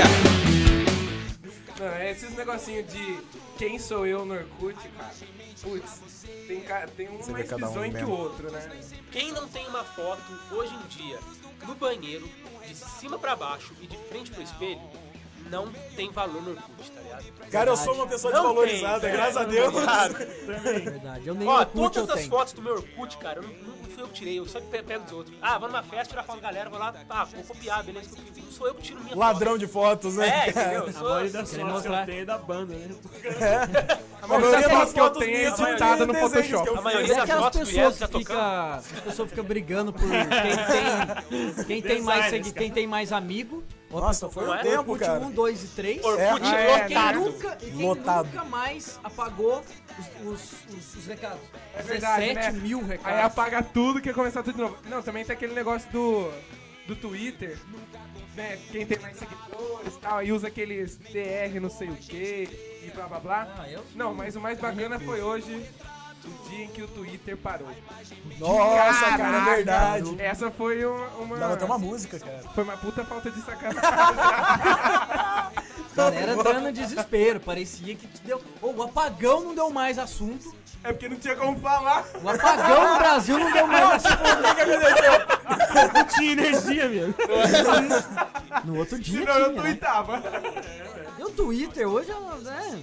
Não, é esses negocinhos de quem sou eu no Orkut, cara. Putz, tem, tem um Você mais cada um que o outro, né? Quem não tem uma foto hoje em dia no banheiro, de cima pra baixo e de frente pro espelho, não tem valor no Orkut, tá ligado? Cara, eu sou uma pessoa Não desvalorizada, tem, graças a velho. Deus. Cara, Verdade. Eu nem Ó, Orkut todas as tenho. fotos do meu Orkut, cara, eu não fui eu que tirei, eu sempre pe- pego dos outros. Ah, vou numa festa, tirar foto da galera, vou lá, tá, vou copiar, beleza. Não sou eu que tiro minha Ladrão de fotos, né? É, entendeu? Eu A sou- maioria das fotos que eu tenho é da banda, né? A maioria das fotos que eu tenho é editada no Photoshop. eu A maioria É das fotos que fica, tocando. as pessoas ficam brigando por quem tem, quem tem mais quem tem mais amigo. Nossa, foi um é? tempo, Orkut cara. 1, 2 e 3. Orkut É. Ah, é, Quem lotado. nunca, e quem Lotado. nunca mais apagou os, os, os, os recados? É verdade, 17 né? mil Aí recados. apaga tudo que começar tudo de novo. Não, também tem aquele negócio do, do Twitter, né? Quem tem mais seguidores e tal, aí usa aqueles TR não sei o que e blá blá blá. Ah, eu Não, mas o mais bacana foi hoje, o dia em que o Twitter parou. Nossa, cara, é Caraca! verdade. Essa foi uma. uma Dava até uma música, cara. Foi uma puta falta de sacanagem. Galera entrando em desespero. Parecia que deu. Ô, o apagão não deu mais assunto. é porque não tinha como falar. O apagão no Brasil não deu mais assunto. Não tinha energia mesmo. No outro dia Senão eu tinha, né? tweetava. E o Twitter hoje é né,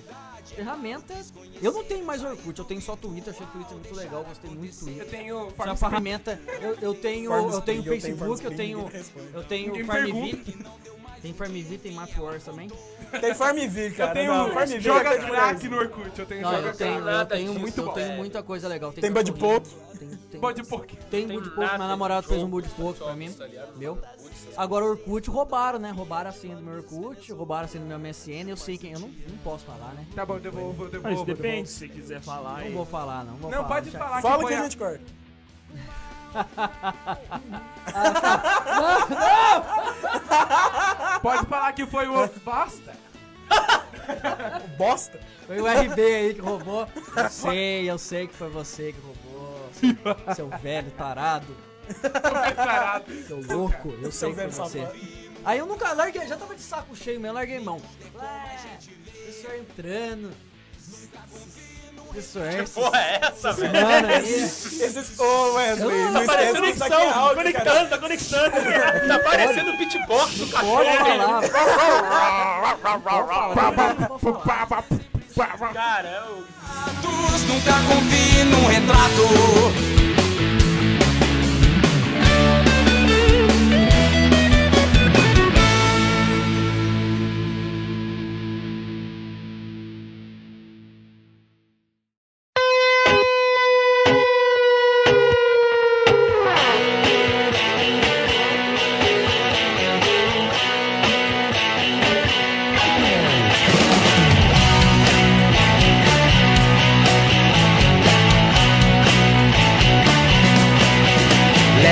ferramenta. Eu não tenho mais Orkut, eu tenho só Twitter, achei o Twitter muito legal, gostei muito do Eu Twitter. tenho É uma Farm ferramenta. Eu, eu tenho, eu tenho eu tenho Facebook, eu Farm tenho. Eu tenho Farmville. Tem Farmville, tem Map Wars também. Tem Farmville, Eu cara. tenho Não, Farmville Joga é demais. crack no Orkut. Eu tenho Não, Joga eu tenho, eu nada tenho, disso, muito, eu tenho velho. muita coisa legal. Tem Bud Budpoke. Tem, tem, Pode pouco. tem Tem Bud nada meu namorado fez um Bud Poke pra mim. tá? Meu. Agora o Orkut roubaram, né? Roubaram a senha do meu Orkut, roubaram a senha do meu MSN, eu sei quem. Eu não, não posso falar, né? Tá bom, devolvo, devolvo. Mas devolvo. depende, se quiser falar. Não aí. vou falar, não. Vou Não, falar, pode falar Fala que a- gente corta. Pode falar que foi o bosta. Bosta. Foi o RB aí que roubou. Eu sei, eu sei que foi você que roubou. Seu, seu velho tarado. Seu louco, eu sei Seu que foi você. Aí eu nunca larguei, já tava de saco cheio mesmo, larguei mão. É, pessoal entrando. Pessoal, essa Porra, é essa, velho? aí. Esses... Ô, Wesley, não Tá esquece que isso é cara. Conectando, tá conectando. Tá parecendo o beatbox do Pode cachorro. falar. Pode falar. Cara, é o... Todos nunca confie num retrato.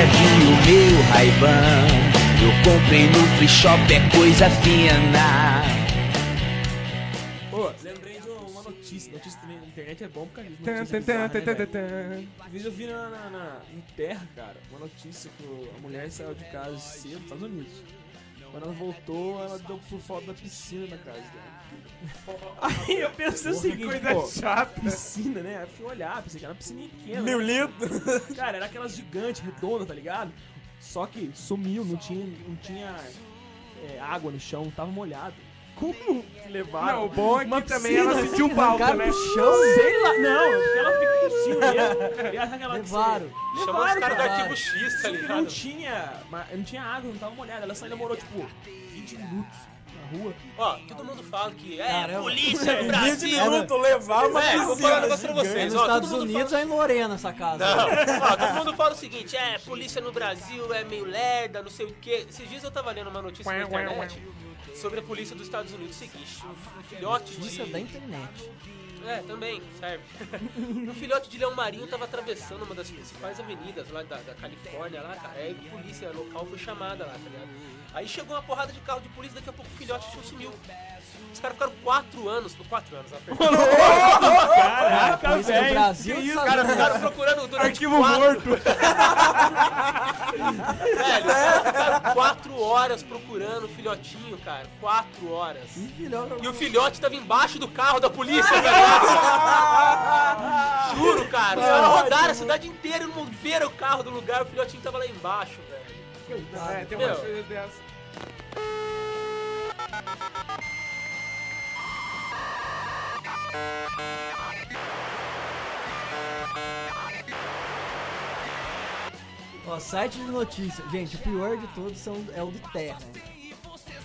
Leve o meu Ray-Ban. Eu comprei no free shop, é coisa fina. Pô, lembrei de uma notícia. Notícia também na internet é bom por causa disso. Né, eu vi na, na, na, em terra, cara, uma notícia que a mulher saiu de casa cedo nos Estados Unidos. Quando ela voltou, ela deu por foto da piscina na casa dela. Aí eu pensei o seguinte, Coisa pô, chata. piscina, né? Aí eu fui olhar, pensei que era uma piscina pequena. Né? litros. Cara, era aquelas gigantes, redondas, tá ligado? Só que sumiu, não tinha, não tinha é, água no chão, tava molhado. Como que levaram? Não, o bom é que também piscina ela sentiu assim, falta, arrancaram né? do chão. Sei lá, não, porque ela fica mesmo. E aquela Levaram. Chama os caras do arquivo X, tá que não ligado? tinha, não tinha água, não tava molhada. Ela só demorou, tipo, 20 minutos rua. Ó, todo mundo fala que é Caramba. polícia no 20 Brasil. minutos levar uma É, vou falar um negócio pra. É vocês. nos ó, Estados todo mundo Unidos é em Lorena essa casa. Não, ó, todo mundo fala o seguinte, é, polícia no Brasil é meio lerda, não sei o quê. Esses dias eu tava lendo uma notícia na internet sobre a polícia dos Estados Unidos. Seguinte, um, filhote de... da internet. É, também, serve. um filhote de leão marinho tava atravessando uma das principais avenidas lá da, da Califórnia, lá, cara. Aí a polícia local foi chamada lá, tá ligado? Aí chegou uma porrada de carro de polícia, daqui a pouco o filhote sumiu. Os caras ficaram quatro anos, quatro anos. Caraca, Polícia do velho. Brasil. Que dos isso, Os caras ficaram procurando durante Arquivo quatro... morto. Velho, os caras ficaram quatro horas procurando o filhotinho, cara. Quatro horas. E o filhote tava embaixo do carro da polícia, tá ligado? Juro, cara. Os caras rodaram a cidade inteira e não viram o carro do lugar, o filhotinho tava lá embaixo, velho. É, tem umas coisas dessas. Ó, site de notícia. Gente, o pior de todos são, é o do Terra.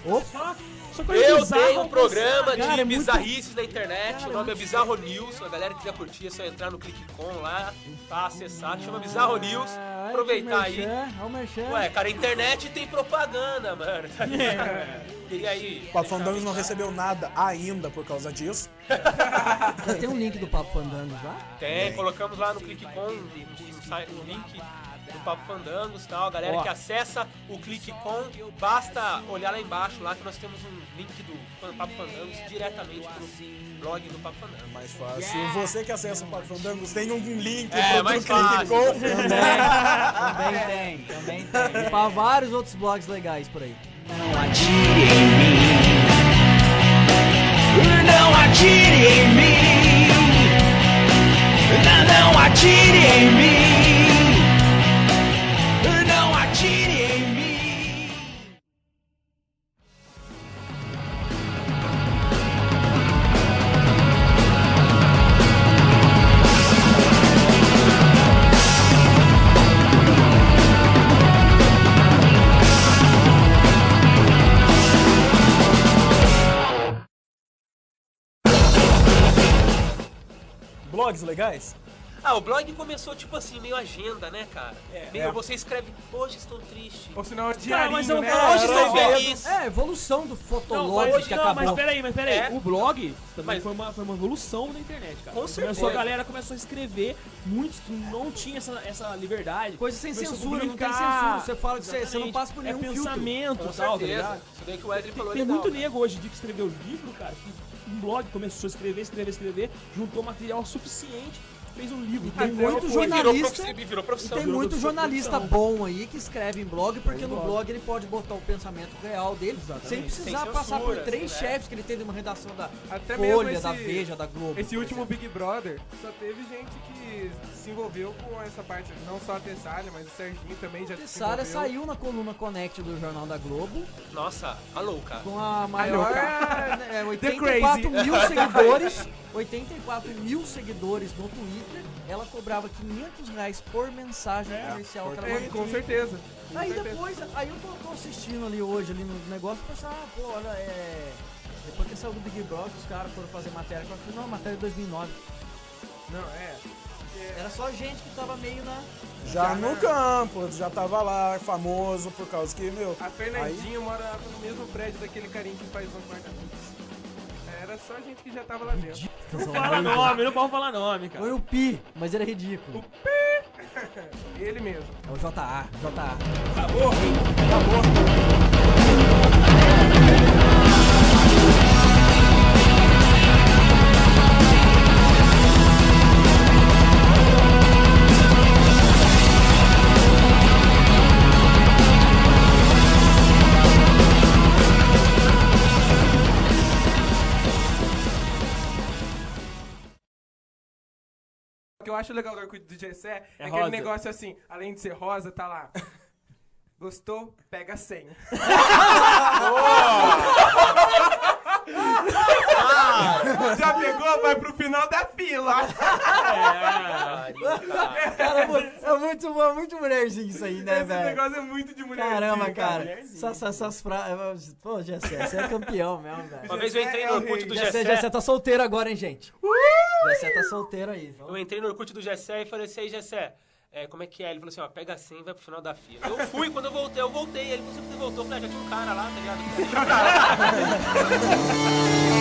Opa! Eu tenho um programa cara, de é muito- bizarrices na internet, Cara, o nome é muito- Bizarro News. A galera quiser curtir, é só entrar no ClickCom lá, tá? Acessar, chama Bizarro News. Ah, Aproveitar aí. O merchan. Ué, cara, a internet tem propaganda, mano. Tá ligado? Queria aí. O Papo Fandangos não recebeu nada ainda por causa disso. Já tem um link do Papo Fandango já? Tem, colocamos lá no ClickCom no link do Papo Fandangos e tal. A galera Ó. que acessa o ClickCom, basta olhar lá embaixo lá que nós temos um link do Papo Fandangos diretamente pro blog do Papo Fandangos. Mais fácil. Você que acessa o Papo Fandangos tem um link É, pro mais do ClickCom. Também tem, também tem. E pra vários outros blogs legais por aí. Não atire em mim. Não atire em mim. Não, não atire em mim. Blogs legais? Ah, o blog começou tipo assim, meio agenda, né, cara? meio É. você escreve, hoje estou triste. Ou senão é Cara, diarinho, mas eu né? vou- Hoje estou feliz. É, a evolução do Não, Fotolog mas, que não, acabou. mas peraí, mas peraí. É. O blog também Mas- foi, uma, foi uma evolução da internet, cara. Com Começou, certeza. a galera começou a escrever, muitos que não tinham essa, essa liberdade. Coisa sem Começou censura, não tem censura. Você fala que você, você não passa por nenhum é filtro. pensamento Com e tal, tá certeza. ligado? Isso daí que o Wesley falou é Tem legal, muito cara. nego hoje de que escreveu livro, cara, que um blog começou a escrever, escrever, escrever, juntou material suficiente, fez um livro. Tem muito jornalista- Virou, profi- virou E profissão. tem virou muito profissão, jornalista bom aí que escreve em blog, porque no blog. blog ele pode botar o pensamento real dele, Exatamente. sem precisar Sem passar por três assim, né? chefes que ele tem de uma redação da Até Folha, esse- da Veja, da Globo. Esse último. Big Brother só teve gente que se envolveu com essa parte, não só a Tessália, mas o Serginho também já se Sara envolveu. saiu na coluna Connect do Jornal da Globo Nossa, alô, cara. com a maior cara. é, The 84 Crazy. mil seguidores 84 mil seguidores no Twitter ela cobrava 500 reais por mensagem comercial que ela É, com certeza. Com Aí certeza. depois, aí eu tô, tô assistindo ali hoje ali no negócio e pensar, ah, pô, olha, é. Depois que saiu do Big Brother, os caras foram fazer matéria. Eu falei, não, matéria de 2009. Não, é. Era só gente que tava meio na. Já no campo, já tava lá, famoso, por causa que, meu. A Fernandinha morava no mesmo prédio daquele carinha que faz um. Era só gente que já tava lá dentro. Não fala nome, não pode falar nome, cara. Foi o Pi, mas era ridículo. Ele mesmo. É o JA, JA. Acabou, acabou. Acho legal do Orkut do Gessé é, É aquele rosa. negócio assim, além de ser rosa, tá lá. Gostou? Pega 100. Já pegou? Vai pro final da fila. Cara, é muito- é muito, é muito mulherzinho isso aí, né, Esse velho? negócio é muito de mulher. Caramba, cara. Essas, essas frases. Pô, Gessé, você é campeão mesmo, velho. Uma vez eu entrei é no Orkut do Gessé, Gessé. Tá solteiro agora, hein, gente? Gessé tá solteiro aí. viu? Eu entrei no Orkut do Gessé e falei assim, aí Gessé, é, como é que é? Ele falou assim, ó, pega 100 e vai pro final da fila. Eu fui, quando eu voltei, eu voltei. Ele falou, você voltou, eu falei, já tinha um cara lá, tá ligado?